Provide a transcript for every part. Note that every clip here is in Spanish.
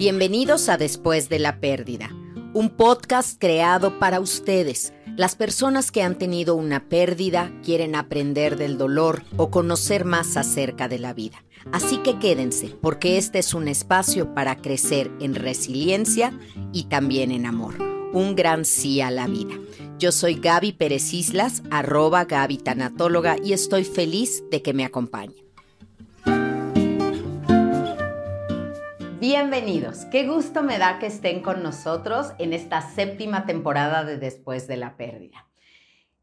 Bienvenidos a Después de la Pérdida, un podcast creado para ustedes, las personas que han tenido una pérdida, quieren aprender del dolor o conocer más acerca de la vida. Así que quédense, porque este es un espacio para crecer en resiliencia y también en amor. Un gran sí a la vida. Yo soy Gaby Pérez Islas, arroba Gaby Tanatóloga, y estoy feliz de que me acompañen. Bienvenidos, qué gusto me da que estén con nosotros en esta séptima temporada de Después de la Pérdida.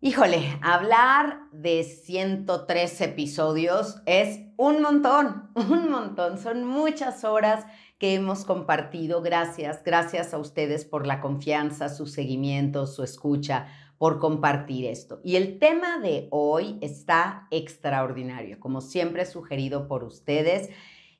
Híjole, hablar de 103 episodios es un montón, un montón, son muchas horas que hemos compartido. Gracias, gracias a ustedes por la confianza, su seguimiento, su escucha, por compartir esto. Y el tema de hoy está extraordinario, como siempre sugerido por ustedes.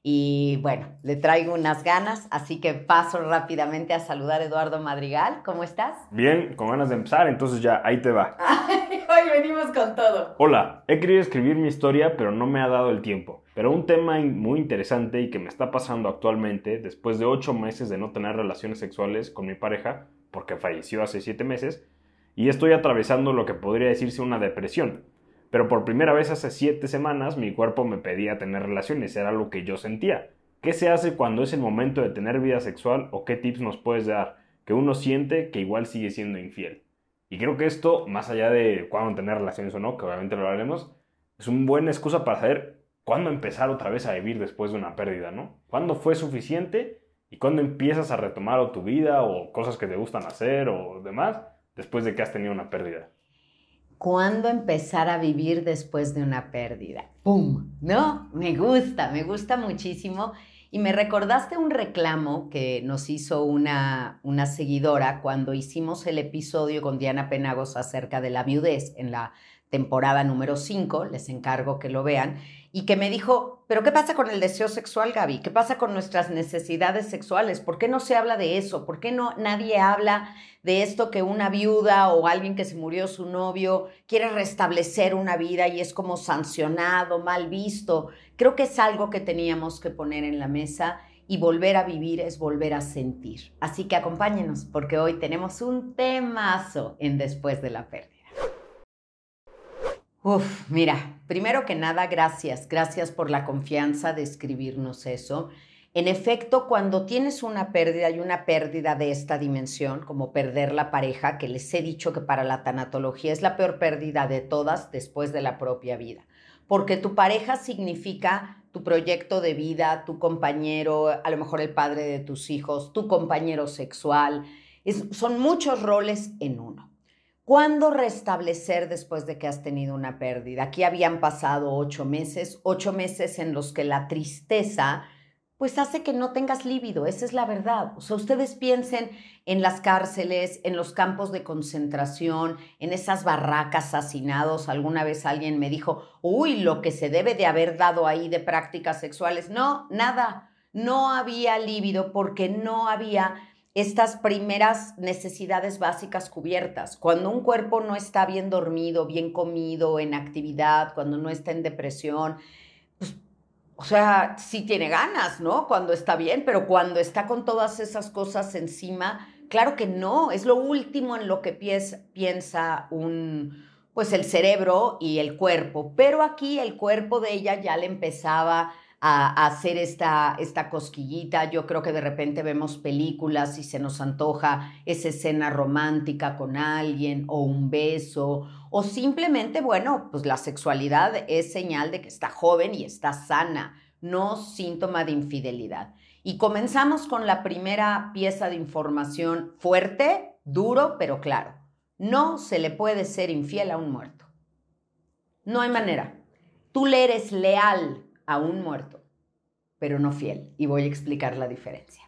Y bueno, le traigo unas ganas, así que paso rápidamente a saludar a Eduardo Madrigal. ¿Cómo estás? Bien, con ganas de empezar, entonces ya, ahí te va. Hoy venimos con todo. Hola, he querido escribir mi historia, pero no me ha dado el tiempo. Pero un tema muy interesante y que me está pasando actualmente, después de ocho meses de no tener relaciones sexuales con mi pareja, porque falleció hace siete meses, y estoy atravesando lo que podría decirse una depresión pero por primera vez hace siete semanas mi cuerpo me pedía tener relaciones, era lo que yo sentía. ¿Qué se hace cuando es el momento de tener vida sexual o qué tips nos puedes dar que uno siente que igual sigue siendo infiel? Y creo que esto, más allá de cuándo tener relaciones o no, que obviamente lo hablaremos, es una buena excusa para saber cuándo empezar otra vez a vivir después de una pérdida, ¿no? ¿Cuándo fue suficiente y cuándo empiezas a retomar tu vida o cosas que te gustan hacer o demás después de que has tenido una pérdida? ¿Cuándo empezar a vivir después de una pérdida? ¡Pum! ¿No? Me gusta, me gusta muchísimo. Y me recordaste un reclamo que nos hizo una, una seguidora cuando hicimos el episodio con Diana Penagos acerca de la viudez en la temporada número 5, les encargo que lo vean, y que me dijo, pero ¿qué pasa con el deseo sexual, Gaby? ¿Qué pasa con nuestras necesidades sexuales? ¿Por qué no se habla de eso? ¿Por qué no nadie habla de esto que una viuda o alguien que se murió su novio quiere restablecer una vida y es como sancionado, mal visto? Creo que es algo que teníamos que poner en la mesa y volver a vivir es volver a sentir. Así que acompáñenos porque hoy tenemos un temazo en Después de la Pérdida. Uf, mira, primero que nada, gracias, gracias por la confianza de escribirnos eso. En efecto, cuando tienes una pérdida y una pérdida de esta dimensión, como perder la pareja, que les he dicho que para la tanatología es la peor pérdida de todas después de la propia vida, porque tu pareja significa tu proyecto de vida, tu compañero, a lo mejor el padre de tus hijos, tu compañero sexual, son muchos roles en uno. ¿Cuándo restablecer después de que has tenido una pérdida? Aquí habían pasado ocho meses, ocho meses en los que la tristeza pues hace que no tengas líbido, esa es la verdad. O sea, ustedes piensen en las cárceles, en los campos de concentración, en esas barracas asesinados. Alguna vez alguien me dijo, uy, lo que se debe de haber dado ahí de prácticas sexuales. No, nada. No había líbido porque no había estas primeras necesidades básicas cubiertas. Cuando un cuerpo no está bien dormido, bien comido, en actividad, cuando no está en depresión, pues, o sea, sí tiene ganas, ¿no? Cuando está bien, pero cuando está con todas esas cosas encima, claro que no, es lo último en lo que piensa un, pues el cerebro y el cuerpo. Pero aquí el cuerpo de ella ya le empezaba a, hacer esta, esta cosquillita. Yo creo que de repente vemos películas y se nos antoja esa escena romántica con alguien o un beso o simplemente, bueno, pues la sexualidad es señal de que está joven y está sana, no síntoma de infidelidad. Y comenzamos con la primera pieza de información fuerte, duro, pero claro. No se le puede ser infiel a un muerto. No hay manera. Tú le eres leal a un muerto, pero no fiel. Y voy a explicar la diferencia.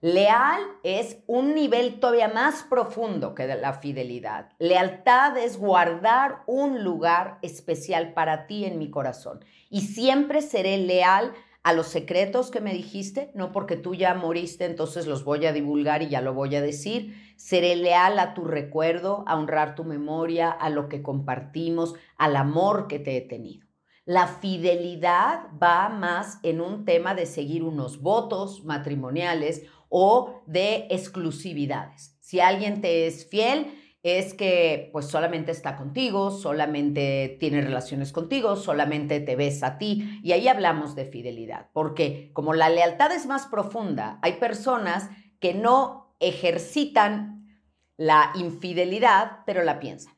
Leal es un nivel todavía más profundo que la fidelidad. Lealtad es guardar un lugar especial para ti en mi corazón. Y siempre seré leal a los secretos que me dijiste, no porque tú ya moriste, entonces los voy a divulgar y ya lo voy a decir. Seré leal a tu recuerdo, a honrar tu memoria, a lo que compartimos, al amor que te he tenido. La fidelidad va más en un tema de seguir unos votos matrimoniales o de exclusividades. Si alguien te es fiel, es que pues solamente está contigo, solamente tiene relaciones contigo, solamente te ves a ti. Y ahí hablamos de fidelidad, porque como la lealtad es más profunda, hay personas que no ejercitan la infidelidad, pero la piensan.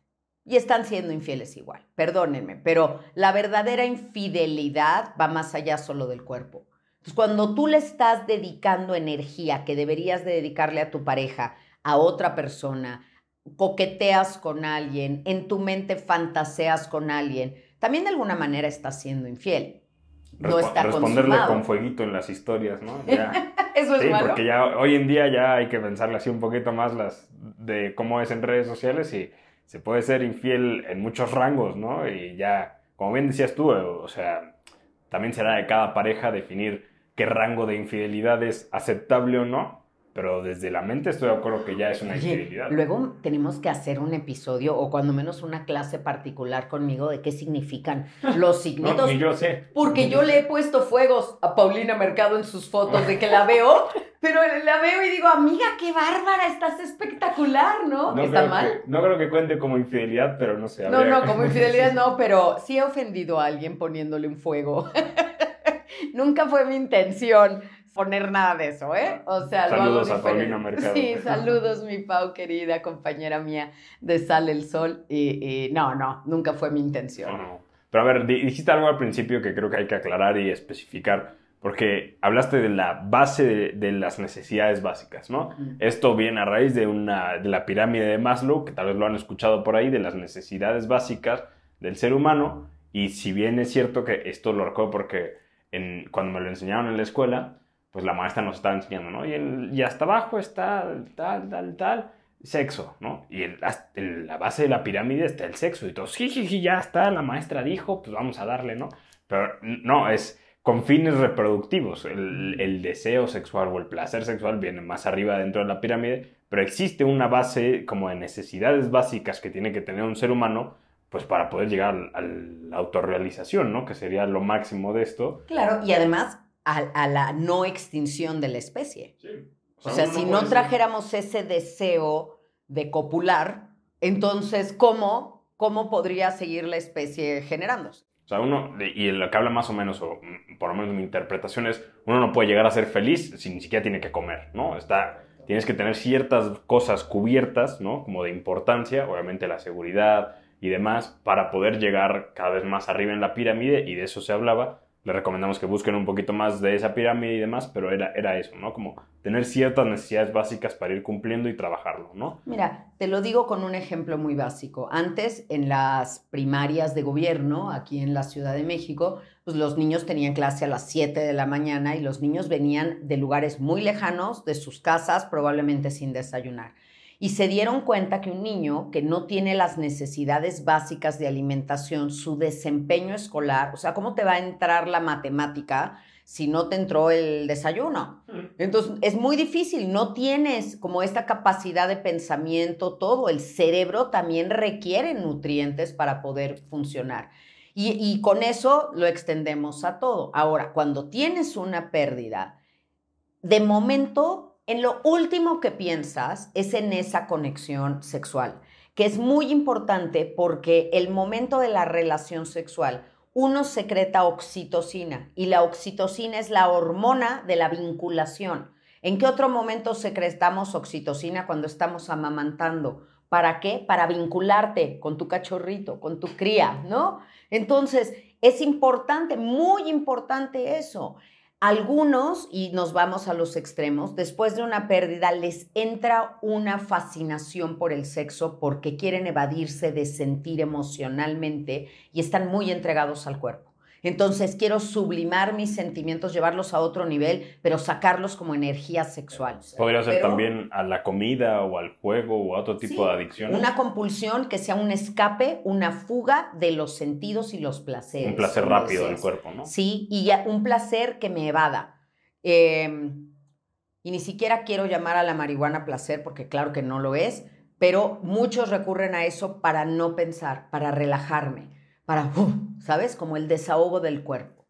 Y están siendo infieles igual, perdónenme, pero la verdadera infidelidad va más allá solo del cuerpo. Entonces, cuando tú le estás dedicando energía que deberías de dedicarle a tu pareja, a otra persona, coqueteas con alguien, en tu mente fantaseas con alguien, también de alguna manera estás siendo infiel. No está Responderle con fueguito en las historias, ¿no? Eso es sí, porque ya hoy en día ya hay que pensarle así un poquito más las de cómo es en redes sociales y se puede ser infiel en muchos rangos, ¿no? Y ya, como bien decías tú, o sea, también será de cada pareja definir qué rango de infidelidad es aceptable o no pero desde la mente estoy de acuerdo que ya es una Oye, Luego tenemos que hacer un episodio o cuando menos una clase particular conmigo de qué significan los signitos. No, ni yo sé. Porque yo le he puesto fuegos a Paulina Mercado en sus fotos de que la veo, pero la veo y digo, amiga, qué bárbara, estás espectacular, ¿no? no ¿Está mal? Que, no creo que cuente como infidelidad, pero no sé. No, no, como infidelidad no, pero sí he ofendido a alguien poniéndole un fuego. Nunca fue mi intención poner nada de eso, ¿eh? O sea, saludos a Paulina Mercado. Sí, saludos, mi Pau querida, compañera mía de Sale el Sol. Y, no, no, nunca fue mi intención. No, Pero a ver, dijiste algo al principio que creo que hay que aclarar y especificar, porque hablaste de la base de, las necesidades básicas, ¿no? Esto viene a raíz de, una, de la pirámide de Maslow, que tal vez lo han escuchado por ahí, de las necesidades básicas del ser humano. Y si bien es cierto que esto lo recuerdo porque en, cuando me lo enseñaron en la escuela, pues la maestra nos estaba enseñando, ¿no? Y, el, y hasta abajo está tal, tal, tal, sexo, ¿no? Y en la base de la pirámide está el sexo. Y todos, sí, ya está, la maestra dijo, pues vamos a darle, ¿no? Pero no, es con fines reproductivos. El, el, deseo sexual o el placer sexual viene más arriba dentro de la pirámide, pero existe una base como de necesidades básicas que tiene que tener un ser humano, pues para poder llegar a la autorrealización, ¿no? Que sería lo máximo de esto. Claro, y además a, la no extinción de la especie. O sea, si no trajéramos ese deseo de copular, entonces, ¿cómo, ¿cómo podría seguir la especie generándose? O sea, uno, y lo que habla más o menos, o por lo menos mi interpretación es, uno no puede llegar a ser feliz si ni siquiera tiene que comer, ¿no? Está, tienes que tener ciertas cosas cubiertas, ¿no? Como de importancia, obviamente la seguridad y demás, para poder llegar cada vez más arriba en la pirámide, y de eso se hablaba, le recomendamos que busquen un poquito más de esa pirámide y demás, pero era, era eso, ¿no? Como tener ciertas necesidades básicas para ir cumpliendo y trabajarlo, ¿no? Mira, te lo digo con un ejemplo muy básico. Antes, en las primarias de gobierno, aquí en la Ciudad de México, pues los niños tenían clase a las 7 de la mañana y los niños venían de lugares muy lejanos, de sus casas, probablemente sin desayunar y se dieron cuenta que un niño que no tiene las necesidades básicas de alimentación, su desempeño escolar, o sea, ¿cómo te va a entrar la matemática si no te entró el desayuno? Entonces, es muy difícil, no tienes como esta capacidad de pensamiento, todo, el cerebro también requiere nutrientes para poder funcionar. Y, y con eso lo extendemos a todo. Ahora, cuando tienes una pérdida, de momento en lo último que piensas es en esa conexión sexual, que es muy importante porque el momento de la relación sexual, uno secreta oxitocina y la oxitocina es la hormona de la vinculación. ¿En qué otro momento secretamos oxitocina cuando estamos amamantando? ¿Para qué? Para vincularte con tu cachorrito, con tu cría, ¿no? Entonces, es importante, muy importante eso. Algunos, y nos vamos a los extremos, después de una pérdida les entra una fascinación por el sexo porque quieren evadirse de sentir emocionalmente y están muy entregados al cuerpo. Entonces quiero sublimar mis sentimientos, llevarlos a otro nivel, pero sacarlos como energía sexual. Podría ser también a la comida o al juego o a otro tipo de adicción. Una compulsión que sea un escape, una fuga de los sentidos y los placeres. Un placer rápido del cuerpo, ¿no? Sí, y un placer que me evada. Em, y ni siquiera quiero llamar a la marihuana placer porque claro que no lo es, pero muchos recurren a eso para no pensar, para relajarme para, ¿sabes? Como el desahogo del cuerpo.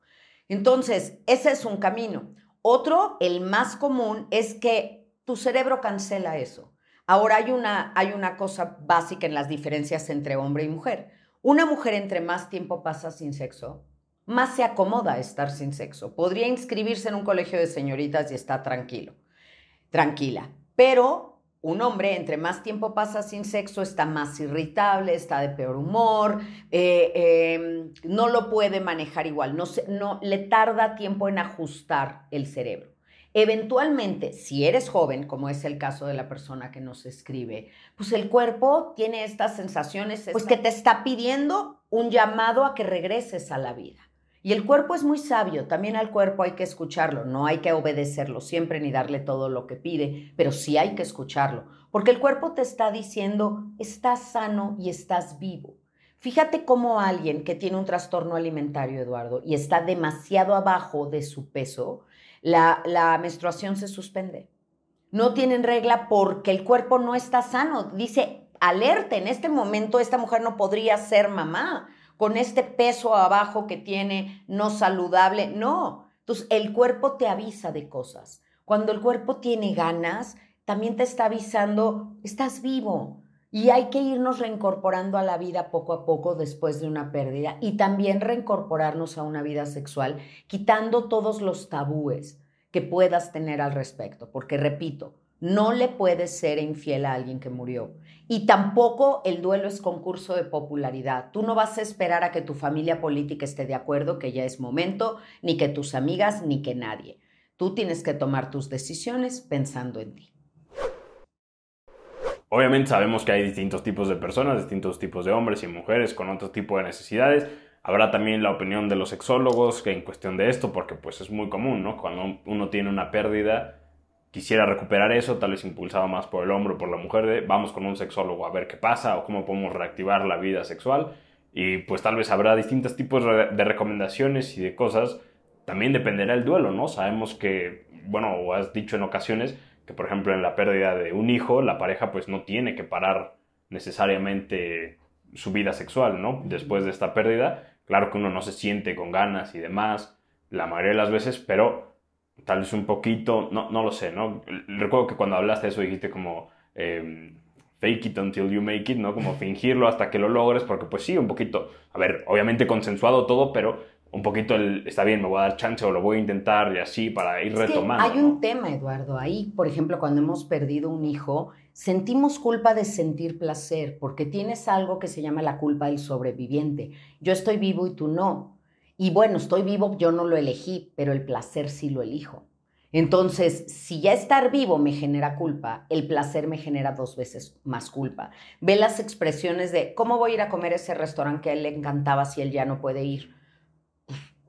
Entonces, ese es un camino. Otro, el más común, es que tu cerebro cancela eso. Ahora hay una, hay una cosa básica en las diferencias entre hombre y mujer. Una mujer entre más tiempo pasa sin sexo, más se acomoda a estar sin sexo. Podría inscribirse en un colegio de señoritas y está tranquilo, tranquila. Pero un hombre, entre más tiempo pasa sin sexo, está más irritable, está de peor humor, eh, em, no lo puede manejar igual, no, no le tarda tiempo en ajustar el cerebro. Eventualmente, si eres joven, como es el caso de la persona que nos escribe, pues el cuerpo tiene estas sensaciones, pues que te está pidiendo un llamado a que regreses a la vida. Y el cuerpo es muy sabio, también al cuerpo hay que escucharlo, no hay que obedecerlo siempre ni darle todo lo que pide, pero sí hay que escucharlo, porque el cuerpo te está diciendo, estás sano y estás vivo. Fíjate cómo alguien que tiene un trastorno alimentario, Eduardo, y está demasiado abajo de su peso, la, la menstruación se suspende. No tienen regla porque el cuerpo no está sano. Dice, alerta, en este momento esta mujer no podría ser mamá con este peso abajo que tiene, no saludable. No. Entonces, el cuerpo te avisa de cosas. Cuando el cuerpo tiene ganas, también te está avisando, estás vivo. Y hay que irnos reincorporando a la vida poco a poco después de una pérdida y también reincorporarnos a una vida sexual, quitando todos los tabúes que puedas tener al respecto. Porque, repito, no le puedes ser infiel a alguien que murió. Y tampoco el duelo es concurso de popularidad. Tú no vas a esperar a que tu familia política esté de acuerdo, que ya es momento, ni que tus amigas, ni que nadie. Tú tienes que tomar tus decisiones pensando en ti. Obviamente sabemos que hay distintos tipos de personas, distintos tipos de hombres y mujeres con otro tipo de necesidades. Habrá también la opinión de los sexólogos en cuestión de esto, porque pues es muy común, ¿no? Cuando uno tiene una pérdida, quisiera recuperar eso, tal vez impulsado más por el hombre o por la mujer, de vamos con un sexólogo a ver qué pasa o cómo podemos reactivar la vida sexual. Y pues tal vez habrá distintos tipos de recomendaciones y de cosas. También dependerá el duelo, ¿no? Sabemos que, bueno, o has dicho en ocasiones que, por ejemplo, en la pérdida de un hijo, la pareja pues no tiene que parar necesariamente su vida sexual, ¿no? Después de esta pérdida, claro que uno no se siente con ganas y demás, la mayoría de las veces, pero tal vez un poquito, no, no lo sé, ¿no? Recuerdo que cuando hablaste de eso dijiste como em, fake it until you make it, ¿no? Como fingirlo hasta que lo logres, porque pues sí, un poquito, a ver, obviamente consensuado todo, pero un poquito el, está bien, me voy a dar chance o lo voy a intentar y así para ir retomando. hay un tema, Eduardo, ahí, por ejemplo, cuando hemos perdido un hijo, sentimos culpa de sentir placer, porque tienes algo que se llama la culpa del sobreviviente. Yo estoy vivo y tú no. Y bueno, estoy vivo, yo no lo elegí, pero el placer sí lo elijo. Entonces, si ya estar vivo me genera culpa, el placer me genera dos veces más culpa. Ve las expresiones de cómo voy a ir a comer ese restaurante que a él le encantaba si él ya no puede ir.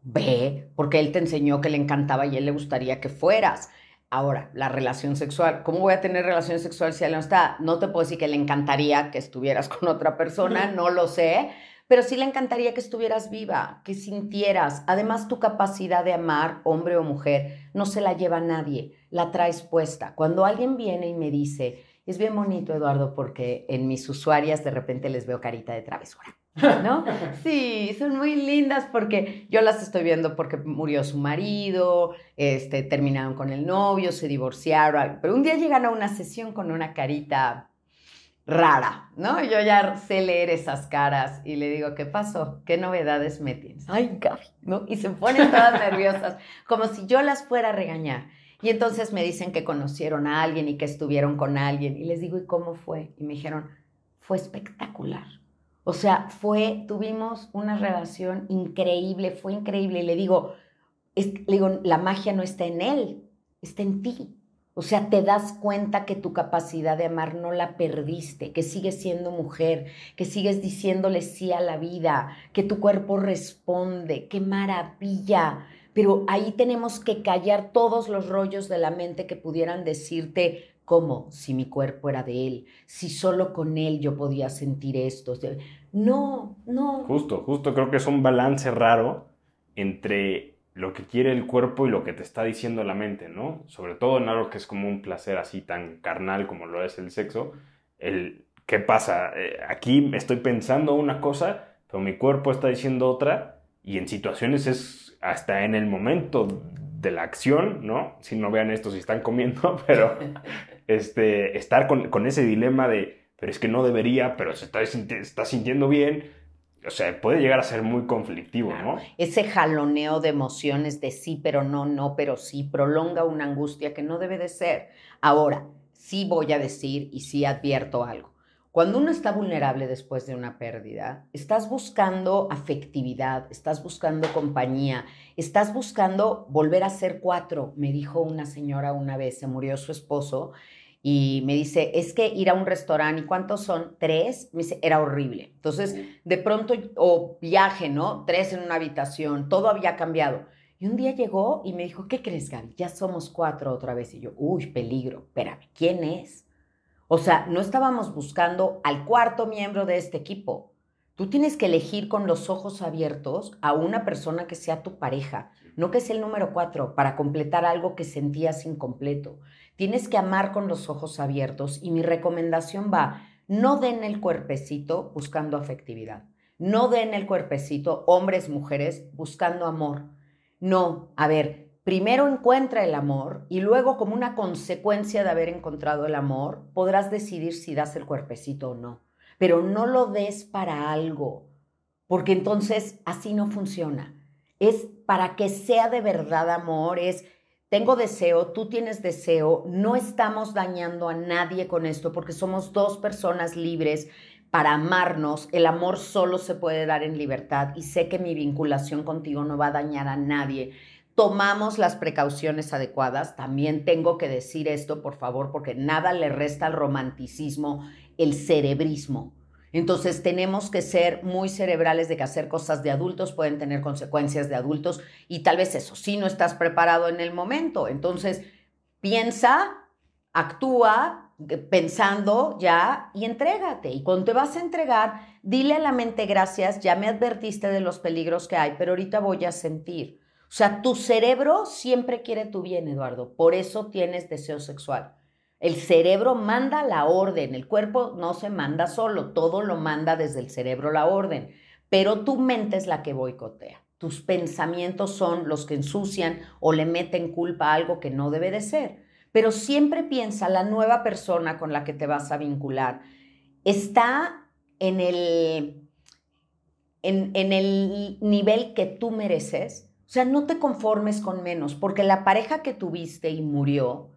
Ve, porque él te enseñó que le encantaba y él le gustaría que fueras. Ahora, la relación sexual. ¿Cómo voy a tener relación sexual si él no está? No te puedo decir que le encantaría que estuvieras con otra persona, no lo sé, pero sí le encantaría que estuvieras viva, que sintieras. Además, tu capacidad de amar, hombre o mujer, no se la lleva nadie, la traes puesta. Cuando alguien viene y me dice, es bien bonito, Eduardo, porque en mis usuarias de repente les veo carita de travesura. ¿No? Sí, son muy lindas porque yo las estoy viendo porque murió su marido, este, terminaron con el novio, se divorciaron, pero un día llegan a una sesión con una carita rara, ¿no? Yo ya sé leer esas caras y le digo, ¿qué pasó? ¿Qué novedades me tienes? Ay, Gaby, ¿no? Y se ponen todas nerviosas, como si yo las fuera a regañar. Y entonces me dicen que conocieron a alguien y que estuvieron con alguien. Y les digo, ¿y cómo fue? Y me dijeron, fue espectacular. O sea, fue, tuvimos una relación increíble, fue increíble. Y le digo, le digo, la magia no está en él, está en ti. O sea, te das cuenta que tu capacidad de amar no la perdiste, que sigues siendo mujer, que sigues diciéndole sí a la vida, que tu cuerpo responde. ¡Qué maravilla! Pero ahí tenemos que callar todos los rollos de la mente que pudieran decirte, ¿cómo? Si mi cuerpo era de él, si solo con él yo podía sentir esto. No, no. Justo, justo creo que es un balance raro entre lo que quiere el cuerpo y lo que te está diciendo la mente, ¿no? Sobre todo en algo que es como un placer así tan carnal como lo es el sexo. El, ¿Qué pasa? Eh, aquí estoy pensando una cosa, pero mi cuerpo está diciendo otra y en situaciones es hasta en el momento de la acción, ¿no? Si no vean esto, si están comiendo, pero este, estar con, con ese dilema de, pero es que no debería, pero se está, está sintiendo bien, o sea, puede llegar a ser muy conflictivo, ¿no? Ese jaloneo de emociones de sí, pero no, no, pero sí, prolonga una angustia que no debe de ser. Ahora, sí voy a decir y sí advierto algo. Cuando uno está vulnerable después de una pérdida, estás buscando afectividad, estás buscando compañía, estás buscando volver a ser cuatro. Me dijo una señora una vez, se murió su esposo y me dice, es que ir a un restaurante, ¿y cuántos son? Tres. Me dice, era horrible. Entonces, de pronto, o viaje, ¿no? Tres en una habitación, todo había cambiado. Y un día llegó y me dijo, ¿qué crees, Gaby? Ya somos cuatro otra vez. Y yo, uy, peligro, espérame, ¿quién es? O sea, no estábamos buscando al cuarto miembro de este equipo. Tú tienes que elegir con los ojos abiertos a una persona que sea tu pareja, no que sea el número cuatro, para completar algo que sentías incompleto. Tienes que amar con los ojos abiertos y mi recomendación va, no den el cuerpecito buscando afectividad. No den el cuerpecito, hombres, mujeres, buscando amor. No, a ver, primero encuentra el amor y luego como una consecuencia de haber encontrado el amor, podrás decidir si das el cuerpecito o no. Pero no lo des para algo, porque entonces así no funciona. Es para que sea de verdad amor, es tengo deseo, tú tienes deseo, no estamos dañando a nadie con esto porque somos dos personas libres para amarnos. El amor solo se puede dar en libertad y sé que mi vinculación contigo no va a dañar a nadie tomamos las precauciones adecuadas. También tengo que decir esto, por favor, porque nada le resta al romanticismo el cerebrismo. Entonces tenemos que ser muy cerebrales de que hacer cosas de adultos pueden tener consecuencias de adultos y tal vez eso sí no estás preparado en el momento. Entonces piensa, actúa eh, pensando ya y entrégate. Y cuando te vas a entregar, dile a la mente gracias, ya me advertiste de los peligros que hay, pero ahorita voy a sentir. O sea, tu cerebro siempre quiere tu bien, Eduardo. Por eso tienes deseo sexual. El cerebro manda la orden, el cuerpo no se manda solo, todo lo manda desde el cerebro la orden, pero tu mente es la que boicotea. Tus pensamientos son los que ensucian o le meten culpa a algo que no debe de ser. Pero siempre piensa, la nueva persona con la que te vas a vincular está en el, en, en el nivel que tú mereces o sea, no te conformes con menos, porque la pareja que tuviste y murió,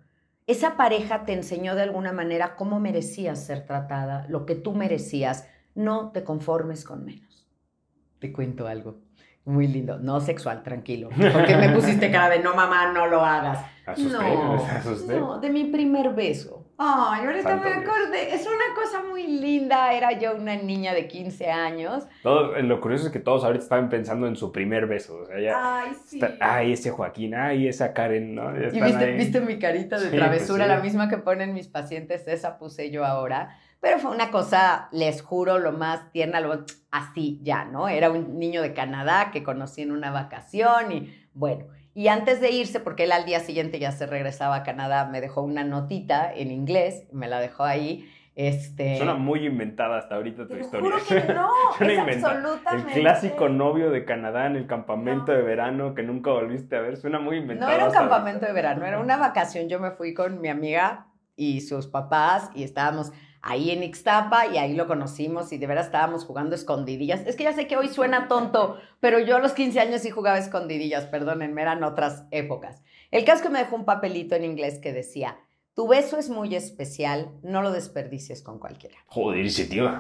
esa pareja te enseñó de alguna manera cómo merecías ser tratada, lo que tú merecías. No te conformes con menos. Te cuento algo muy lindo, no sexual, tranquilo. Porque me pusiste cara de no, mamá, no lo hagas. no, no, de mi primer beso. Ay, ahorita me acordé. Es una cosa muy linda. Era yo una niña de 15 años. Todo, lo curioso es que todos ahorita estaban pensando en su primer beso. O sea, ya ay, sí. ay, ese Joaquín, ay, esa Karen, ¿no? y viste, viste, mi carita de pues travesura, la misma que ponen mis pacientes, esa puse yo ahora. Pero fue una cosa, les juro, lo más tierna, lo, así ya, ¿no? Era un niño de Canadá que conocí en una vacación y bueno. Y antes de irse, porque él al día siguiente ya se regresaba a Canadá, me dejó una notita en inglés, me la dejó ahí. Este... Suena muy inventada hasta ahorita tu historia. Juro que no, es absolutamente. El clásico novio de Canadá en el campamento de verano que nunca volviste a ver, suena muy inventado. No era un campamento de verano, era una vacación. Yo me fui con mi amiga y sus papás y estábamos ahí en Ixtapa y ahí lo conocimos y de veras estábamos jugando escondidillas. Es que ya sé que hoy suena tonto, pero yo a los 15 años sí jugaba escondidillas, perdónenme, eran otras épocas. El caso es que me dejó un papelito en inglés que decía, tu beso es muy especial, no lo desperdicies con cualquiera. Joder, ese tío.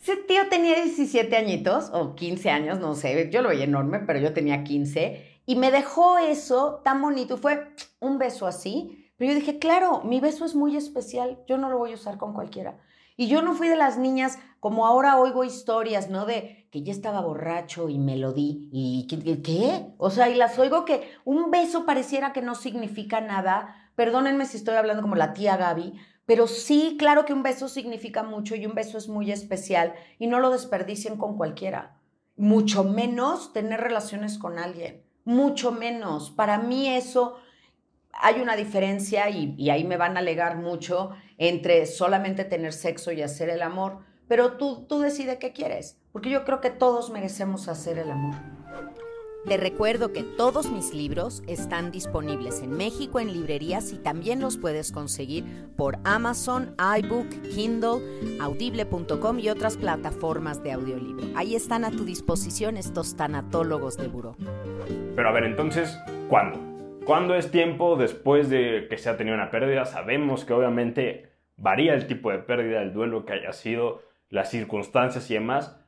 Ese tío tenía 17 añitos o 15 años, no sé, yo lo veía enorme, pero yo tenía 15 y me dejó eso tan bonito. Fue un beso así pero yo dije, claro, mi beso es muy especial, yo no lo voy a usar con cualquiera. Y yo no fui de las niñas, como ahora oigo historias, ¿no? De que ya estaba borracho y me lo di. ¿Y qué? O sea, y las oigo que un beso pareciera que no significa nada. Perdónenme si estoy hablando como la tía Gaby, pero sí, claro que un beso significa mucho y un beso es muy especial y no lo desperdicien con cualquiera. Mucho menos tener relaciones con alguien. Mucho menos. Para mí eso hay una diferencia, y, ahí me van a alegar mucho, entre solamente tener sexo y hacer el amor, pero tú, tú decides qué quieres, porque yo creo que todos merecemos hacer el amor. Te recuerdo que todos mis libros están disponibles en México en librerías y también los puedes conseguir por Amazon, iBook, Kindle, audible.com y otras plataformas de audiolibro. Ahí están a tu disposición estos tanatólogos de buró. Pero a ver, entonces, ¿cuándo? ¿Cuándo es tiempo después de que se ha tenido una pérdida? Sabemos que obviamente varía el tipo de pérdida, el duelo que haya sido, las circunstancias y demás.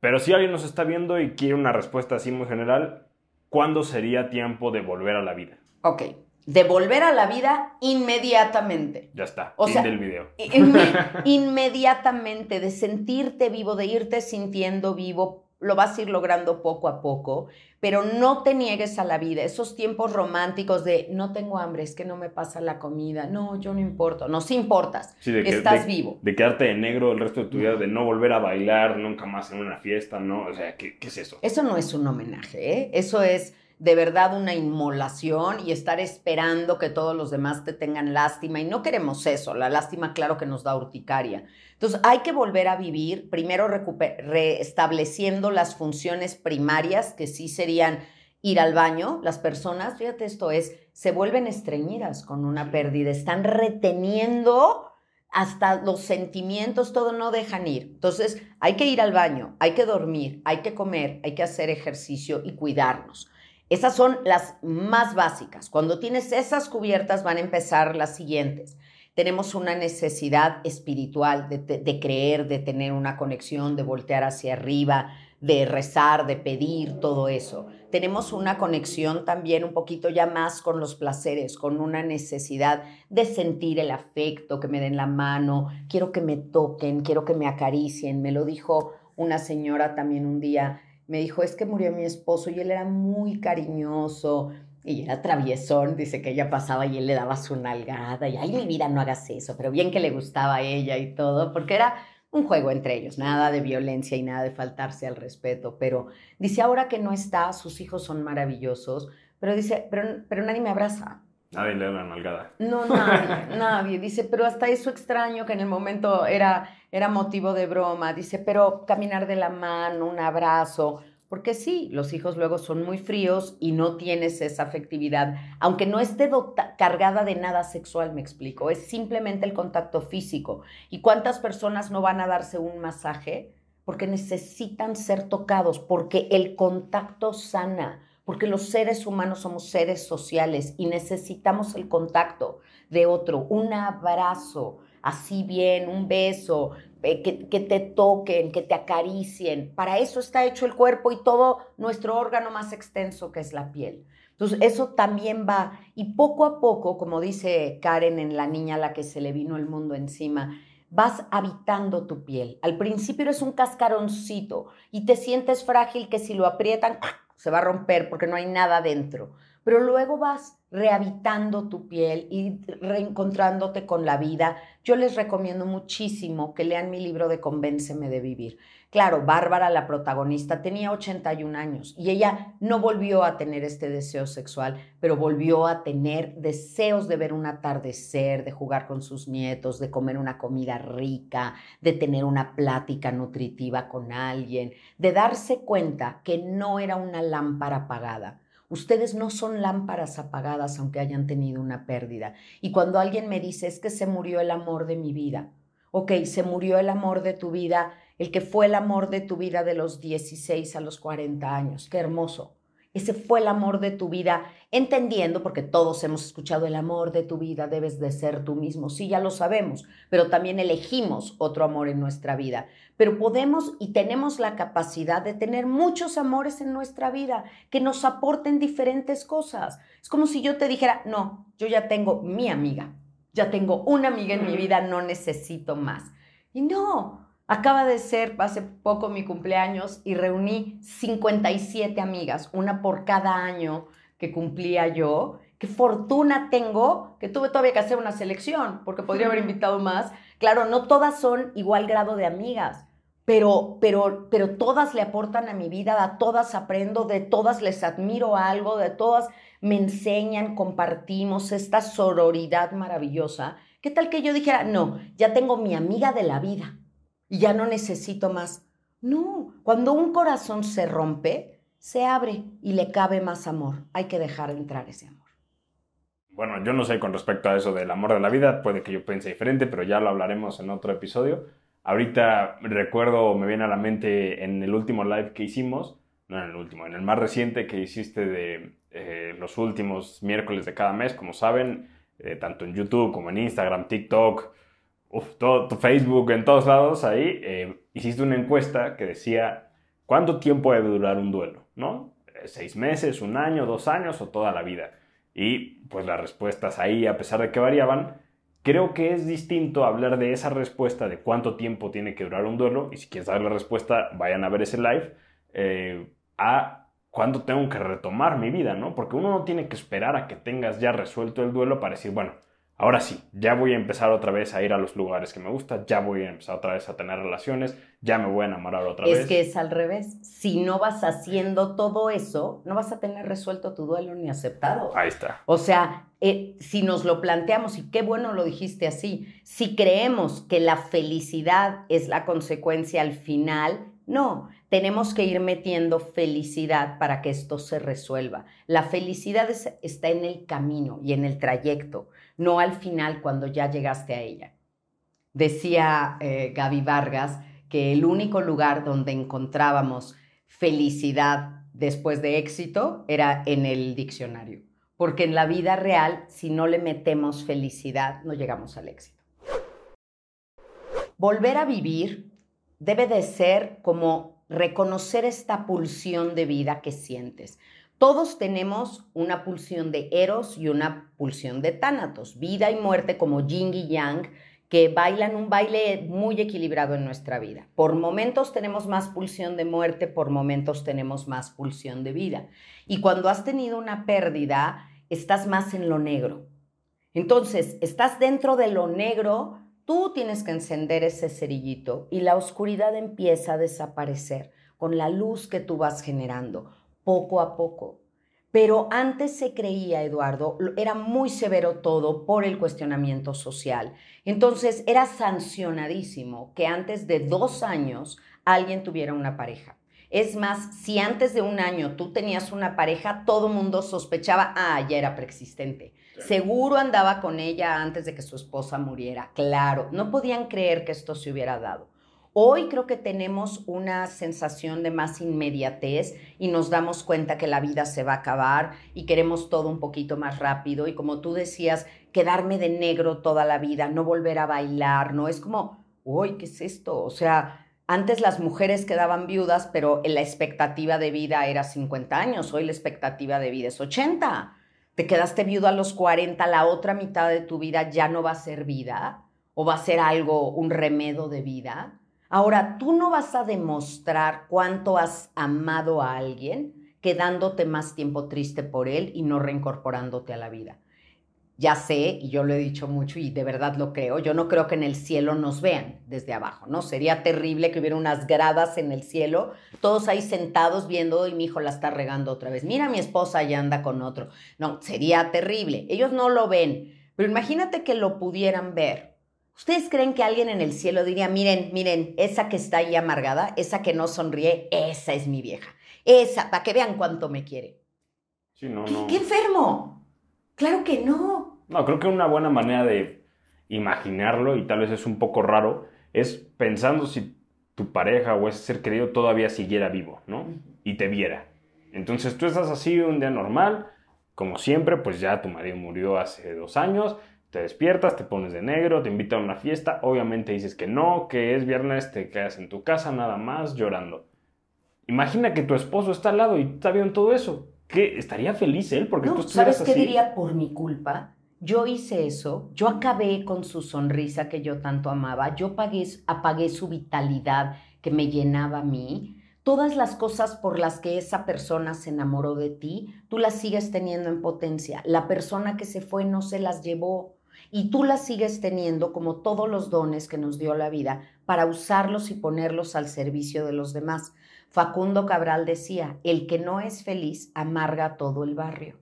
Pero si alguien nos está viendo y quiere una respuesta así muy general, ¿cuándo sería tiempo de volver a la vida? Ok, de volver a la vida inmediatamente. Ya está, O fin sea, del video. Inme- inmediatamente, de sentirte vivo, de irte sintiendo vivo, lo vas a ir logrando poco a poco, pero no te niegues a la vida. Esos tiempos románticos de no tengo hambre, es que no me pasa la comida, no, yo no importo, no, sí importas, Sí, de que- estás de- vivo. De quedarte de negro el resto de tu vida, de no volver a bailar nunca más en una fiesta, ¿no? O sea, ¿qué, qué es eso? Eso no es un homenaje, ¿eh? eso es de verdad una inmolación y estar esperando que todos los demás te tengan lástima. Y no queremos eso, la lástima claro que nos da urticaria. Entonces hay que volver a vivir, primero restableciendo las funciones primarias, que sí serían ir al baño. Las personas, fíjate esto es, se vuelven estreñidas con una pérdida, están reteniendo hasta los sentimientos, todo no dejan ir. Entonces, hay que ir al baño, hay que dormir, hay que comer, hay que hacer ejercicio y cuidarnos. Esas son las más básicas. Cuando tienes esas cubiertas van a empezar las siguientes. Tenemos una necesidad espiritual de, creer, de tener una conexión, de voltear hacia arriba, de rezar, de pedir, todo eso. Tenemos una conexión también un poquito ya más con los placeres, con una necesidad de sentir el afecto, que me den la mano, quiero que me toquen, quiero que me acaricien. Me lo dijo una señora también un día, me dijo, es que murió mi esposo y él era muy cariñoso y era traviesón, dice que ella pasaba y él le daba su nalgada y, ay, mi vida, no hagas eso, pero bien que le gustaba a ella y todo, porque era un juego entre ellos, nada de violencia y nada de faltarse al respeto, pero dice, ahora que no está, sus hijos son maravillosos, pero dice, pero, pero nadie me abraza. Nadie le da la nalgada. No, nadie, nadie. Dice, pero hasta eso extraño que en el momento era, era motivo de broma. Dice, pero caminar de la mano, un abrazo. Porque sí, los hijos luego son muy fríos y no tienes esa afectividad, aunque no esté cargada de nada sexual, me explico, es simplemente el contacto físico. ¿Y cuántas personas no van a darse un masaje? Porque necesitan ser tocados, porque el contacto sana, porque los seres humanos somos seres sociales y necesitamos el contacto de otro, un abrazo, así bien, un beso, eh, que, te toquen, que te acaricien. Para eso está hecho el cuerpo y todo nuestro órgano más extenso que es la piel. Entonces, eso también va, y poco a poco, como dice Karen en La niña a la que se le vino el mundo encima, vas habitando tu piel. Al principio eres un cascaroncito y te sientes frágil que si lo aprietan se va a romper porque no hay nada dentro. Pero luego vas rehabitando tu piel y reencontrándote con la vida. Yo les recomiendo muchísimo que lean mi libro de Convénceme de Vivir. Claro, Bárbara, la protagonista, tenía 81 años y ella no volvió a tener este deseo sexual, pero volvió a tener deseos de ver un atardecer, de jugar con sus nietos, de comer una comida rica, de tener una plática nutritiva con alguien, de darse cuenta que no era una lámpara apagada. Ustedes no son lámparas apagadas aunque hayan tenido una pérdida. Y cuando alguien me dice, es que se murió el amor de mi vida, ok, se murió el amor de tu vida, el que fue el amor de tu vida de los 16 a los 40 años, qué hermoso. Ese fue el amor de tu vida, entendiendo, porque todos hemos escuchado el amor de tu vida, debes de ser tú mismo. Sí, ya lo sabemos, pero también elegimos otro amor en nuestra vida. Pero podemos y tenemos la capacidad de tener muchos amores en nuestra vida que nos aporten diferentes cosas. Es como si yo te dijera, no, yo ya tengo mi amiga, ya tengo una amiga en mi vida, no necesito más. Y no, Acaba de ser hace poco mi cumpleaños y reuní 57 amigas, una por cada año que cumplía yo. Qué fortuna tengo que tuve todavía que hacer una selección, porque podría haber invitado más. Claro, no todas son igual grado de amigas, pero, pero, pero todas le aportan a mi vida, a todas aprendo, de todas les admiro algo, de todas me enseñan, compartimos esta sororidad maravillosa. ¿Qué tal que yo dijera, no, ya tengo mi amiga de la vida? Y ya no necesito más. No, cuando un corazón se rompe, se abre y le cabe más amor. Hay que dejar entrar ese amor. Bueno, yo no sé con respecto a eso del amor de la vida, puede que yo piense diferente, pero ya lo hablaremos en otro episodio. Ahorita recuerdo, me viene a la mente en el último live que hicimos, no en el último, en el más reciente que hiciste de eh, los últimos miércoles de cada mes, como saben, eh, tanto en YouTube como en Instagram, TikTok, todo, tu Facebook, en todos lados, ahí eh, hiciste una encuesta que decía cuánto tiempo debe durar un duelo, ¿no? ¿Seis meses, un año, dos años o toda la vida? Y pues las respuestas ahí, a pesar de que variaban, creo que es distinto hablar de esa respuesta de cuánto tiempo tiene que durar un duelo, y si quieres dar la respuesta, vayan a ver ese live, eh, a cuándo tengo que retomar mi vida, ¿no? Porque uno no tiene que esperar a que tengas ya resuelto el duelo para decir, bueno, Ahora sí, ya voy a empezar otra vez a ir a los lugares que me gustan, ya voy a empezar otra vez a tener relaciones, ya me voy a enamorar otra vez. Es que es al revés. Si no vas haciendo todo eso, no vas a tener resuelto tu duelo ni aceptado. Ahí está. O sea, eh, si nos lo planteamos, y qué bueno lo dijiste así, si creemos que la felicidad es la consecuencia al final, no, tenemos que ir metiendo felicidad para que esto se resuelva. La felicidad está en el camino y en el trayecto no al final cuando ya llegaste a ella. Decía eh, Gaby Vargas que el único lugar donde encontrábamos felicidad después de éxito era en el diccionario, porque en la vida real, si no le metemos felicidad, no llegamos al éxito. Volver a vivir debe de ser como reconocer esta pulsión de vida que sientes. Todos tenemos una pulsión de Eros y una pulsión de Tánatos, vida y muerte como Yin y Yang, que bailan un baile muy equilibrado en nuestra vida. Por momentos tenemos más pulsión de muerte, por momentos tenemos más pulsión de vida. Y cuando has tenido una pérdida, estás más en lo negro. Entonces, estás dentro de lo negro, tú tienes que encender ese cerillito y la oscuridad empieza a desaparecer con la luz que tú vas generando poco a poco. Pero antes se creía, Eduardo, era muy severo todo por el cuestionamiento social. Entonces era sancionadísimo que antes de dos años alguien tuviera una pareja. Es más, si antes de un año tú tenías una pareja, todo mundo sospechaba, ah, ya era preexistente. Seguro andaba con ella antes de que su esposa muriera. Claro, no podían creer que esto se hubiera dado. Hoy creo que tenemos una sensación de más inmediatez y nos damos cuenta que la vida se va a acabar y queremos todo un poquito más rápido y como tú decías, quedarme de negro toda la vida, no volver a bailar, ¿no? Es como, uy, ¿qué es esto? O sea, antes las mujeres quedaban viudas, pero la expectativa de vida era 50 años, hoy la expectativa de vida es 80. Te quedaste viudo a los 40, la otra mitad de tu vida ya no va a ser vida o va a ser algo, un remedo de vida. Ahora, tú no vas a demostrar cuánto has amado a alguien quedándote más tiempo triste por él y no reincorporándote a la vida. Ya sé, y yo lo he dicho mucho y de verdad lo creo, yo no creo que en el cielo nos vean desde abajo, ¿no? Sería terrible que hubiera unas gradas en el cielo, todos ahí sentados viendo y mi hijo la está regando otra vez. Mira, mi esposa ya anda con otro. No, sería terrible. Ellos no lo ven, pero imagínate que lo pudieran ver ¿Ustedes creen que alguien en el cielo diría, miren, miren, esa que está ahí amargada, esa que no sonríe, esa es mi vieja? Esa, para que vean cuánto me quiere. Sí, no, ¿Qué, no. ¿Qué enfermo? Claro que no. No, creo que una buena manera de imaginarlo, y tal vez es un poco raro, es pensando si tu pareja o ese ser querido todavía siguiera vivo, ¿no? Y te viera. Entonces tú estás así un día normal, como siempre, pues ya tu marido murió hace dos años, te despiertas, te pones de negro, te invitan a una fiesta, obviamente dices que no, que es viernes, te quedas en tu casa nada más llorando. Imagina que tu esposo está al lado y está viendo todo eso. ¿Qué? ¿Estaría feliz él? Porque tú ¿Sabes qué así? diría por mi culpa? Yo hice eso, yo acabé con su sonrisa que yo tanto amaba, yo pagué, apagué su vitalidad que me llenaba a mí. Todas las cosas por las que esa persona se enamoró de ti, tú las sigues teniendo en potencia. La persona que se fue no se las llevó y tú las sigues teniendo como todos los dones que nos dio la vida para usarlos y ponerlos al servicio de los demás. Facundo Cabral decía, el que no es feliz amarga todo el barrio.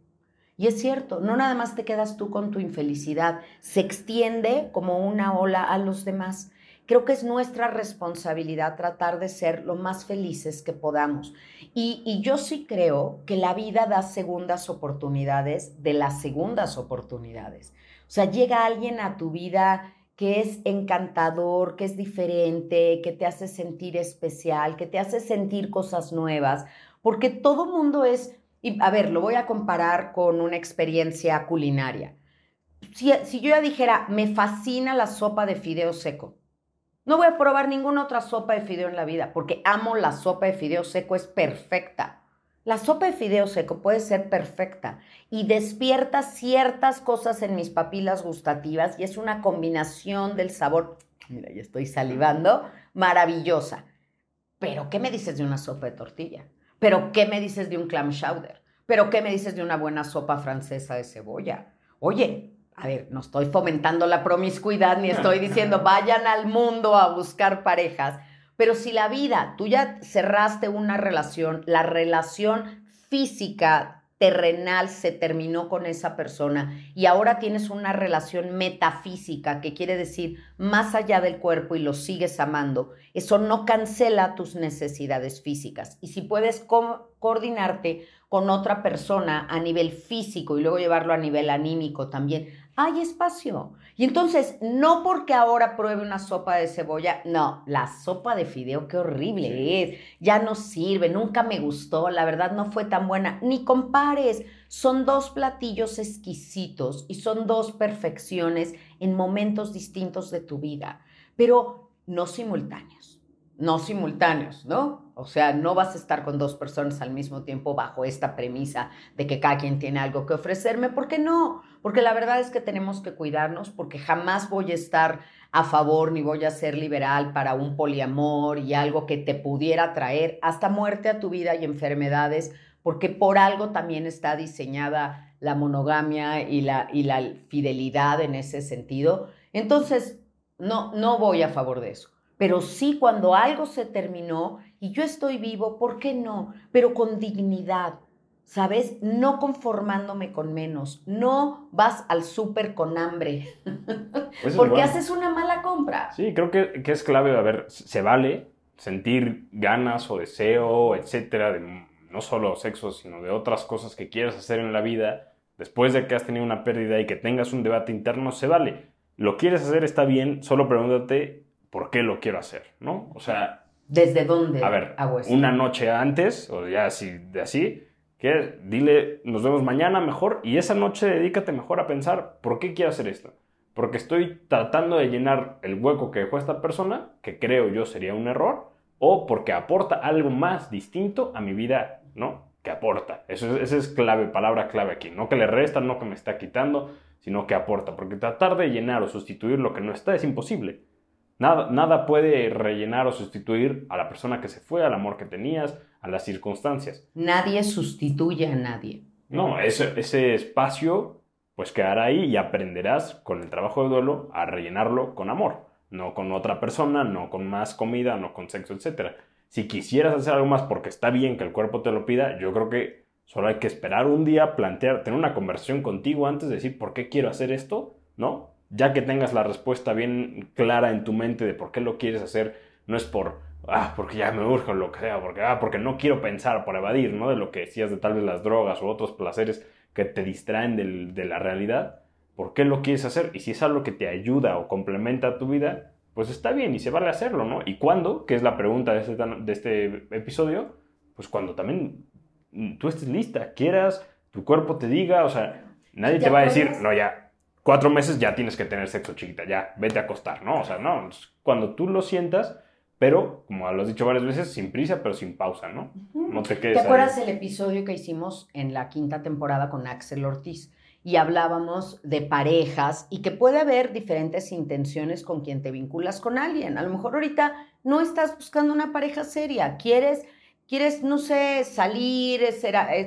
Y es cierto, no nada más te quedas tú con tu infelicidad, se extiende como una ola a los demás. creo que es nuestra responsabilidad tratar de ser lo más felices que podamos. Y, y, yo sí creo que la vida da segundas oportunidades de las segundas oportunidades. O sea, llega alguien a tu vida que es encantador, que es diferente, que te hace sentir especial, que te hace sentir cosas nuevas, porque todo mundo es, y a ver, lo voy a comparar con una experiencia culinaria. Si, si yo ya dijera, me fascina la sopa de fideo seco, no voy a probar ninguna otra sopa de fideo en la vida, porque amo la sopa de fideo seco, es perfecta. La sopa de fideo seco puede ser perfecta y despierta ciertas cosas en mis papilas gustativas y es una combinación del sabor, mira, ya estoy salivando, maravillosa. Pero, ¿qué me dices de una sopa de tortilla? ¿Pero qué me dices de un clam chowder? ¿Pero qué me dices de una buena sopa francesa de cebolla? Oye, a ver, no estoy fomentando la promiscuidad ni estoy diciendo vayan al mundo a buscar parejas, pero si la vida, tú ya cerraste una relación, la relación física, terrenal se terminó con esa persona y ahora tienes una relación metafísica, que quiere decir más allá del cuerpo y lo sigues amando, eso no cancela tus necesidades físicas. Y si puedes coordinarte con otra persona a nivel físico y luego llevarlo a nivel anímico también, hay espacio. Y entonces, no porque ahora pruebe una sopa de cebolla, no, la sopa de fideo, qué horrible es, ya no sirve, nunca me gustó, la verdad no fue tan buena, ni compares, son dos platillos exquisitos y son dos perfecciones en momentos distintos de tu vida, pero no simultáneos, no simultáneos, ¿no? O sea, no vas a estar con dos personas al mismo tiempo bajo esta premisa de que cada quien tiene algo que ofrecerme. ¿Por qué no? Porque la verdad es que tenemos que cuidarnos porque jamás voy a estar a favor ni voy a ser liberal para un poliamor y algo que te pudiera traer hasta muerte a tu vida y enfermedades, porque por algo también está diseñada la monogamia y la, y la fidelidad en ese sentido. Entonces, no, no voy a favor de eso. Pero sí cuando algo se terminó y yo estoy vivo, ¿por qué no? Pero con dignidad, ¿sabes? No conformándome con menos. No vas al súper con hambre. Pues porque haces una mala compra. Sí, creo que, que, es clave, a ver, se vale sentir ganas o deseo, etcétera, de no solo sexo, sino de otras cosas que quieras hacer en la vida. Después de que has tenido una pérdida y que tengas un debate interno, se vale. Lo quieres hacer, está bien, solo pregúntate por qué lo quiero hacer, ¿no? O sea, ¿Desde dónde a ver, Una noche antes, o ya así, de así, que dile, nos vemos mañana mejor, y esa noche dedícate mejor a pensar, ¿por qué quiero hacer esto? Porque estoy tratando de llenar el hueco que dejó esta persona, que creo yo sería un error, o porque aporta algo más distinto a mi vida, ¿no? Que aporta. Eso esa es clave, palabra clave aquí. No que le resta, no que me está quitando, sino que aporta. Porque tratar de llenar o sustituir lo que no está es imposible. Nada, nada puede rellenar o sustituir a la persona que se fue, al amor que tenías, a las circunstancias. Nadie sustituye a nadie. No, ese, ese espacio pues quedará ahí y aprenderás con el trabajo de duelo a rellenarlo con amor, no con otra persona, no con más comida, no con sexo, etc. Si quisieras hacer algo más porque está bien que el cuerpo te lo pida, yo creo que solo hay que esperar un día, plantear, tener una conversación contigo antes de decir por qué quiero hacer esto, ¿no? Ya que tengas la respuesta bien clara en tu mente de por qué lo quieres hacer, no es por, ah, porque ya me urge o lo que sea, porque, ah, porque no quiero pensar, por evadir, ¿no? De lo que decías de tal vez las drogas o otros placeres que te distraen de la realidad. ¿Por qué lo quieres hacer? Y si es algo que te ayuda o complementa tu vida, pues está bien y se vale hacerlo, ¿no? ¿Y cuándo? Que es la pregunta de este, de este episodio. Pues cuando también tú estés lista, quieras, tu cuerpo te diga, o sea, nadie te va a decir, no, ya, cuatro meses ya tienes que tener sexo chiquita, ya, vete a acostar, ¿no? O sea, no, cuando tú lo sientas, pero, como lo has dicho varias veces, sin prisa, pero sin pausa, ¿no? No te quedes. ¿Te acuerdas el episodio que hicimos en la quinta temporada con Axel Ortiz? Y hablábamos de parejas y que puede haber diferentes intenciones con quien te vinculas con alguien. A lo mejor ahorita no estás buscando una pareja seria, quieres quieres, no sé, salir,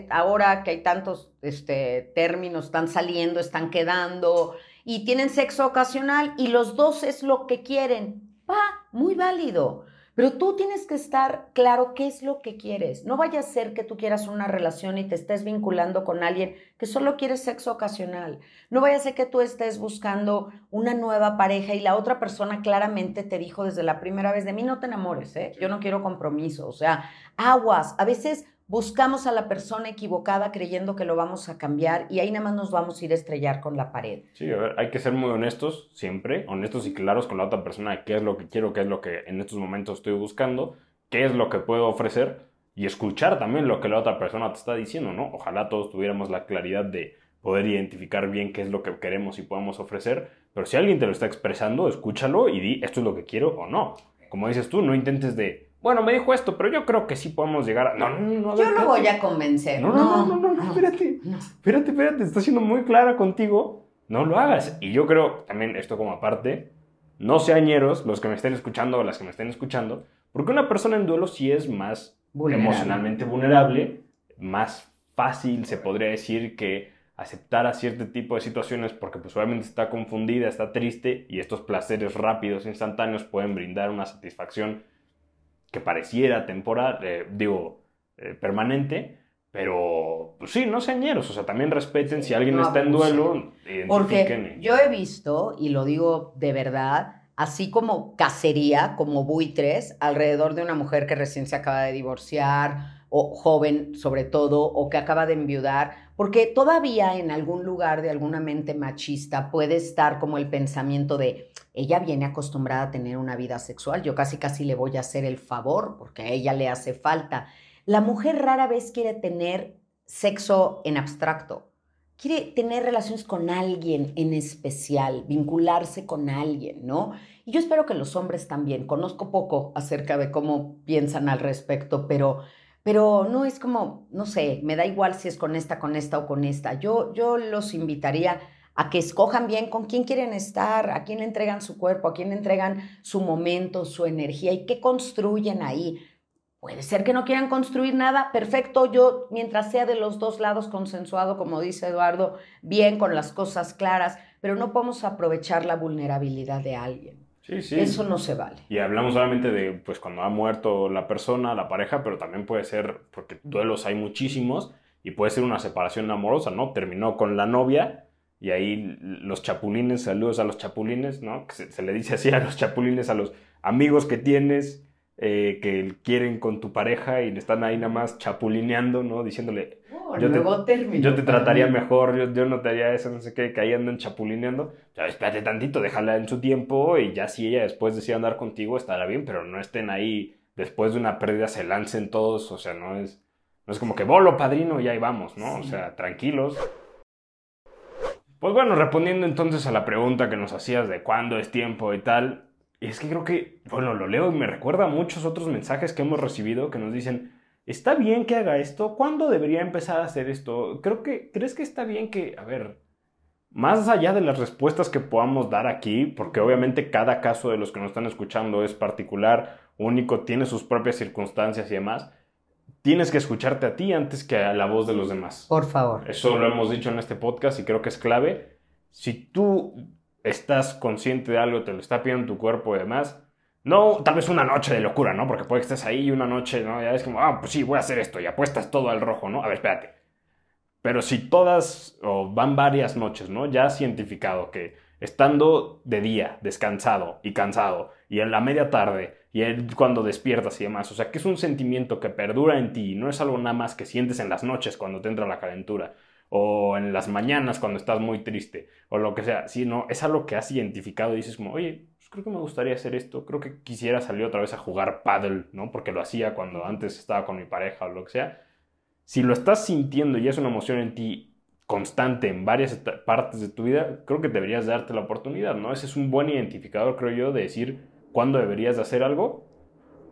ahora que hay tantos este, términos, están saliendo, están quedando y tienen sexo ocasional y los dos es lo que quieren. Va, muy válido. Pero tú tienes que estar claro qué es lo que quieres. No vaya a ser que tú quieras una relación y te estés vinculando con alguien que solo quiere sexo ocasional. No vaya a ser que tú estés buscando una nueva pareja y la otra persona claramente te dijo desde la primera vez, de mí no te enamores, ¿eh? yo no quiero compromiso. O sea, aguas. A veces buscamos a la persona equivocada creyendo que lo vamos a cambiar y ahí nada más nos vamos a ir a estrellar con la pared. Sí, a ver, hay que ser muy honestos siempre, honestos y claros con la otra persona de qué es lo que quiero, qué es lo que en estos momentos estoy buscando, qué es lo que puedo ofrecer y escuchar también lo que la otra persona te está diciendo, ¿no? Ojalá todos tuviéramos la claridad de poder identificar bien qué es lo que queremos y podemos ofrecer, pero si alguien te lo está expresando, escúchalo y di esto es lo que quiero o no. Como dices tú, no intentes de bueno, me dijo esto, pero yo creo que sí podemos llegar a... No, no, no. yo lo voy a convencer. No, no, no, no, no, espérate. Espérate, espérate, está siendo muy clara contigo. No lo hagas. Y yo creo, también esto como aparte, no seañeros los que me estén escuchando o las que me estén escuchando, porque una persona en duelo sí es más emocionalmente vulnerable, más fácil se podría decir que aceptar a cierto tipo de situaciones porque pues obviamente está confundida, está triste y estos placeres rápidos, instantáneos pueden brindar una satisfacción que pareciera temporal, eh, digo, eh, permanente, pero pues sí, no sean ñeros, o sea, también respeten si alguien está en duelo, Porque yo he visto, y lo digo de verdad, así como cacería, como buitres, alrededor de una mujer que recién se acaba de divorciar, o joven sobre todo, o que acaba de enviudar, porque todavía en algún lugar de alguna mente machista puede estar como el pensamiento de, ella viene acostumbrada a tener una vida sexual, yo casi casi le voy a hacer el favor porque a ella le hace falta. La mujer rara vez quiere tener sexo en abstracto, quiere tener relaciones con alguien en especial, vincularse con alguien, ¿no? Y yo espero que los hombres también, conozco poco acerca de cómo piensan al respecto, pero pero no es como, no sé, me da igual si es con esta, con esta o con esta. Yo, yo los invitaría a que escojan bien con quién quieren estar, a quién le entregan su cuerpo, a quién le entregan su momento, su energía y qué construyen ahí. Puede ser que no quieran construir nada, perfecto, yo mientras sea de los dos lados consensuado, como dice Eduardo, bien con las cosas claras, pero no podemos aprovechar la vulnerabilidad de alguien. Sí, sí. Eso no se vale. Y hablamos solamente de pues cuando ha muerto la persona, la pareja, pero también puede ser, porque duelos hay muchísimos, y puede ser una separación amorosa, ¿no? Terminó con la novia y ahí los chapulines, saludos a los chapulines, ¿no? se, se le dice así a los chapulines, a los amigos que tienes, eh, que quieren con tu pareja y están ahí nada más chapulineando, ¿no? Diciéndole, oh, yo, te, yo te trataría mejor, yo, yo, no te haría eso, no sé qué, que ahí andan chapulineando. Ya, espérate tantito, déjala en su tiempo y ya si ella después decide andar contigo estará bien, pero no estén ahí después de una pérdida, se lancen todos, o sea, no es, no es como que bolo, padrino, y ahí vamos, ¿no? O sea, tranquilos. Pues bueno, respondiendo entonces a la pregunta que nos hacías de cuándo es tiempo y tal, es que creo que, bueno, lo leo y me recuerda a muchos otros mensajes que hemos recibido que nos dicen, ¿está bien que haga esto? ¿Cuándo debería empezar a hacer esto? Creo que, ¿crees que está bien que, a ver, más allá de las respuestas que podamos dar aquí, porque obviamente cada caso de los que nos están escuchando es particular, único, tiene sus propias circunstancias y demás, tienes que escucharte a ti antes que a la voz de los demás. Por favor. Eso lo hemos dicho en este podcast y creo que es clave. Si tú estás consciente de algo, te lo está pidiendo tu cuerpo y demás, no, tal vez una noche de locura, ¿no? Porque puede que estés ahí y una noche, ¿no? Ya es como, ah, pues sí, voy a hacer esto y apuestas todo al rojo, ¿no? A ver, espérate. Pero si todas, o van varias noches, ¿no? Ya has identificado que estando de día, descansado y cansado, y en la media tarde, y cuando despiertas y demás, o sea, que es un sentimiento que perdura en ti, no es algo nada más que sientes en las noches cuando te entra la calentura, o en las mañanas cuando estás muy triste, o lo que sea, sino es algo que has identificado y dices como, oye, pues creo que me gustaría hacer esto, creo que quisiera salir otra vez a jugar paddle, ¿no? Porque lo hacía cuando antes estaba con mi pareja o lo que sea. Si lo estás sintiendo y es una emoción en ti constante en varias partes de tu vida, creo que deberías darte la oportunidad, ¿no? Ese es un buen identificador, creo yo, de decir cuándo deberías de hacer algo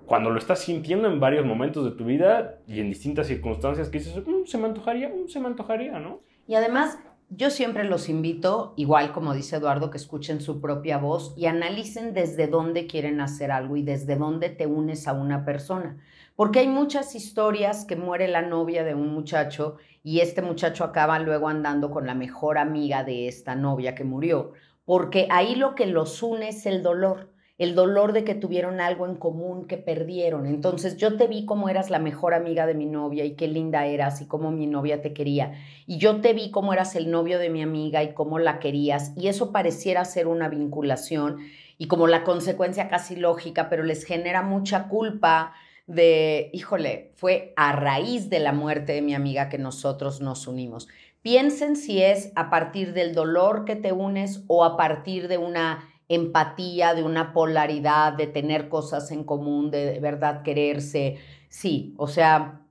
cuando lo estás sintiendo en varios momentos de tu vida y en distintas circunstancias que dices, mm, se me antojaría, mm, se me antojaría, ¿no? Y además, yo siempre los invito, igual como dice Eduardo, que escuchen su propia voz y analicen desde dónde quieren hacer algo y desde dónde te unes a una persona. Porque hay muchas historias que muere la novia de un muchacho y este muchacho acaba luego andando con la mejor amiga de esta novia que murió. Porque ahí lo que los une es el dolor el dolor de que tuvieron algo en común que perdieron. Entonces yo te vi como eras la mejor amiga de mi novia y qué linda eras y cómo mi novia te quería. Y yo te vi como eras el novio de mi amiga y cómo la querías. Y eso pareciera ser una vinculación y como la consecuencia casi lógica, pero les genera mucha culpa de, híjole, fue a raíz de la muerte de mi amiga que nosotros nos unimos. Piensen si es a partir del dolor que te unes o a partir de una empatía, de una polaridad, de tener cosas en común, de, de verdad quererse. Sí, o sea,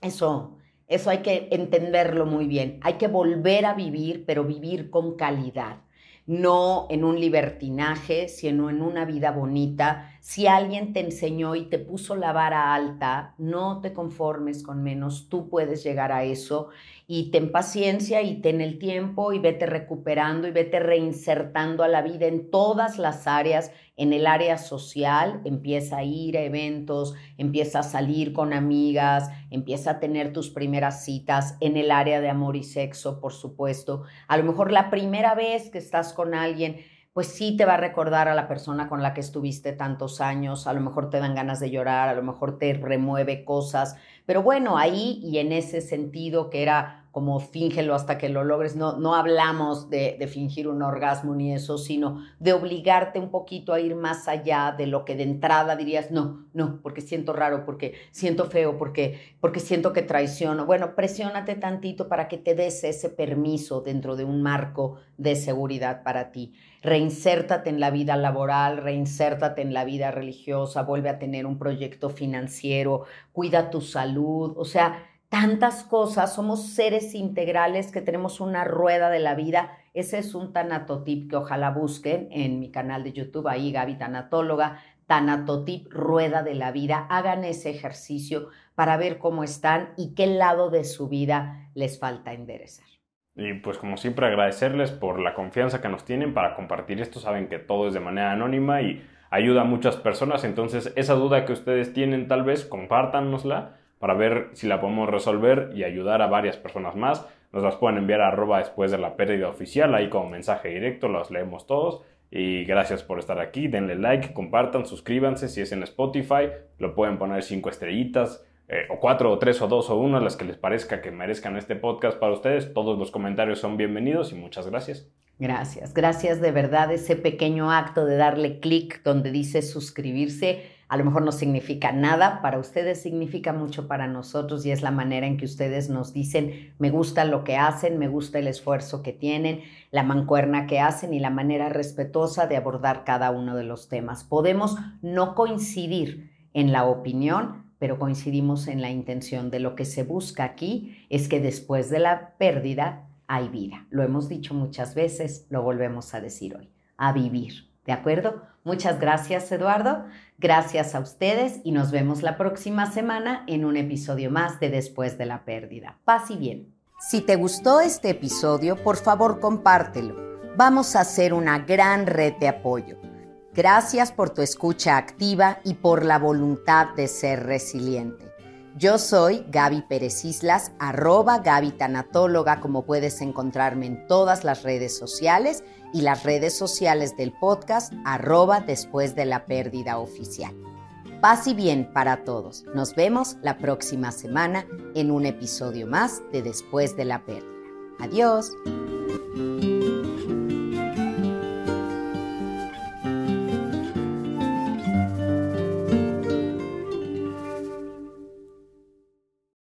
eso, eso hay que entenderlo muy bien. Hay que volver a vivir, pero vivir con calidad no en un libertinaje, sino en una vida bonita. Si alguien te enseñó y te puso la vara alta, no te conformes con menos, tú puedes llegar a eso y ten paciencia y ten el tiempo y vete recuperando y vete reinsertando a la vida en todas las áreas en el área social, empieza a ir a eventos, empieza a salir con amigas, empieza a tener tus primeras citas en el área de amor y sexo, por supuesto. A lo mejor la primera vez que estás con alguien, pues sí te va a recordar a la persona con la que estuviste tantos años, a lo mejor te dan ganas de llorar, a lo mejor te remueve cosas, pero bueno, ahí y en ese sentido que era como fíngelo hasta que lo logres. No, no hablamos de, de, fingir un orgasmo ni eso, sino de obligarte un poquito a ir más allá de lo que de entrada dirías, no, no, porque siento raro, porque siento feo, porque, porque siento que traiciono. Bueno, presiónate tantito para que te des ese permiso dentro de un marco de seguridad para ti. Reinsértate en la vida laboral, reinsértate en la vida religiosa, vuelve a tener un proyecto financiero, cuida tu salud, o sea, tantas cosas, somos seres integrales que tenemos una rueda de la vida. Ese es un tanatotip que ojalá busquen en mi canal de YouTube, ahí Gaby Tanatóloga, tanatotip rueda de la vida. Hagan ese ejercicio para ver cómo están y qué lado de su vida les falta enderezar. Y pues como siempre agradecerles por la confianza que nos tienen para compartir esto. Saben que todo es de manera anónima y ayuda a muchas personas. Entonces esa duda que ustedes tienen tal vez compártanosla para ver si la podemos resolver y ayudar a varias personas más. Nos las pueden enviar a arroba después de la pérdida oficial, ahí como mensaje directo, los leemos todos. Y gracias por estar aquí, denle like, compartan, suscríbanse, si es en Spotify, lo pueden poner cinco estrellitas, eh, o cuatro, o tres, o dos, o uno, las que les parezca que merezcan este podcast para ustedes. Todos los comentarios son bienvenidos y muchas gracias. Gracias, gracias de verdad ese pequeño acto de darle clic donde dice suscribirse a lo mejor no significa nada, para ustedes significa mucho para nosotros y es la manera en que ustedes nos dicen, me gusta lo que hacen, me gusta el esfuerzo que tienen, la mancuerna que hacen y la manera respetuosa de abordar cada uno de los temas. Podemos no coincidir en la opinión, pero coincidimos en la intención de lo que se busca aquí es que después de la pérdida hay vida. Lo hemos dicho muchas veces, lo volvemos a decir hoy, a vivir. ¿De acuerdo? Muchas gracias, Eduardo. Gracias a ustedes y nos vemos la próxima semana en un episodio más de Después de la Pérdida. Paz y bien. Si te gustó este episodio, por favor compártelo. Vamos a hacer una gran red de apoyo. Gracias por tu escucha activa y por la voluntad de ser resiliente. Yo soy Gaby Pérez Islas, arroba Gaby Tanatóloga, como puedes encontrarme en todas las redes sociales y las redes sociales del podcast, arroba después de la pérdida oficial. Paz y bien para todos. Nos vemos la próxima semana en un episodio más de Después de la pérdida. Adiós.